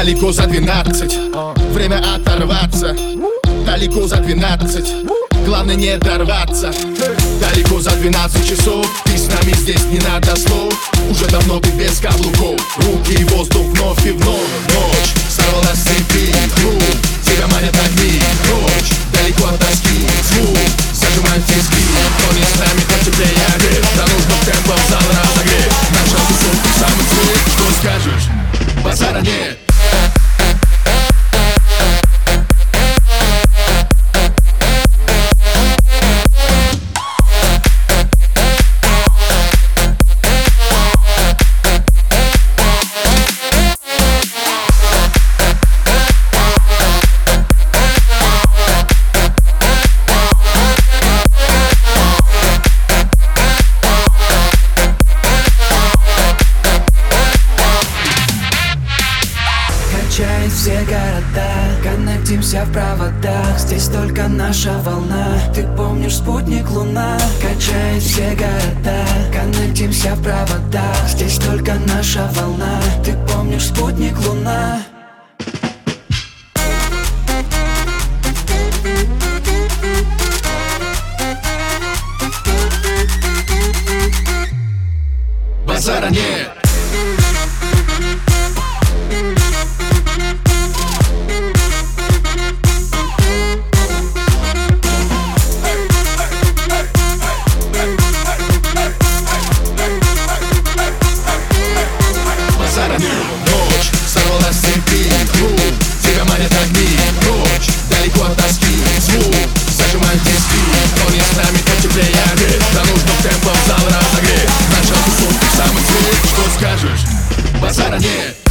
Далеко за двенадцать. Время оторваться. Далеко за двенадцать. Главное не дорваться. Далеко за 12 часов. Ты с нами здесь не надо слов. Уже давно ты без каблуков. Руки и воздух вновь и вновь. Ночь сорвала с цепи. Круг тебя манят огни Ночь далеко от тоски. Звук зажимает тиски Но не высота Коннектимся в проводах. Здесь только наша волна. Ты помнишь спутник луна? Качает все города. Коннектимся в проводах. Здесь только наша волна. Ты помнишь спутник луна? Базара нет. стороны Ночь сорвала с цепи Круг, тебя манят огни Ночь, далеко от тоски Звук, зажимай диски. Он местами потеплее огреть До нужных темпов зал разогреть. Начал тусовки в самый цвет Что скажешь? Базара нет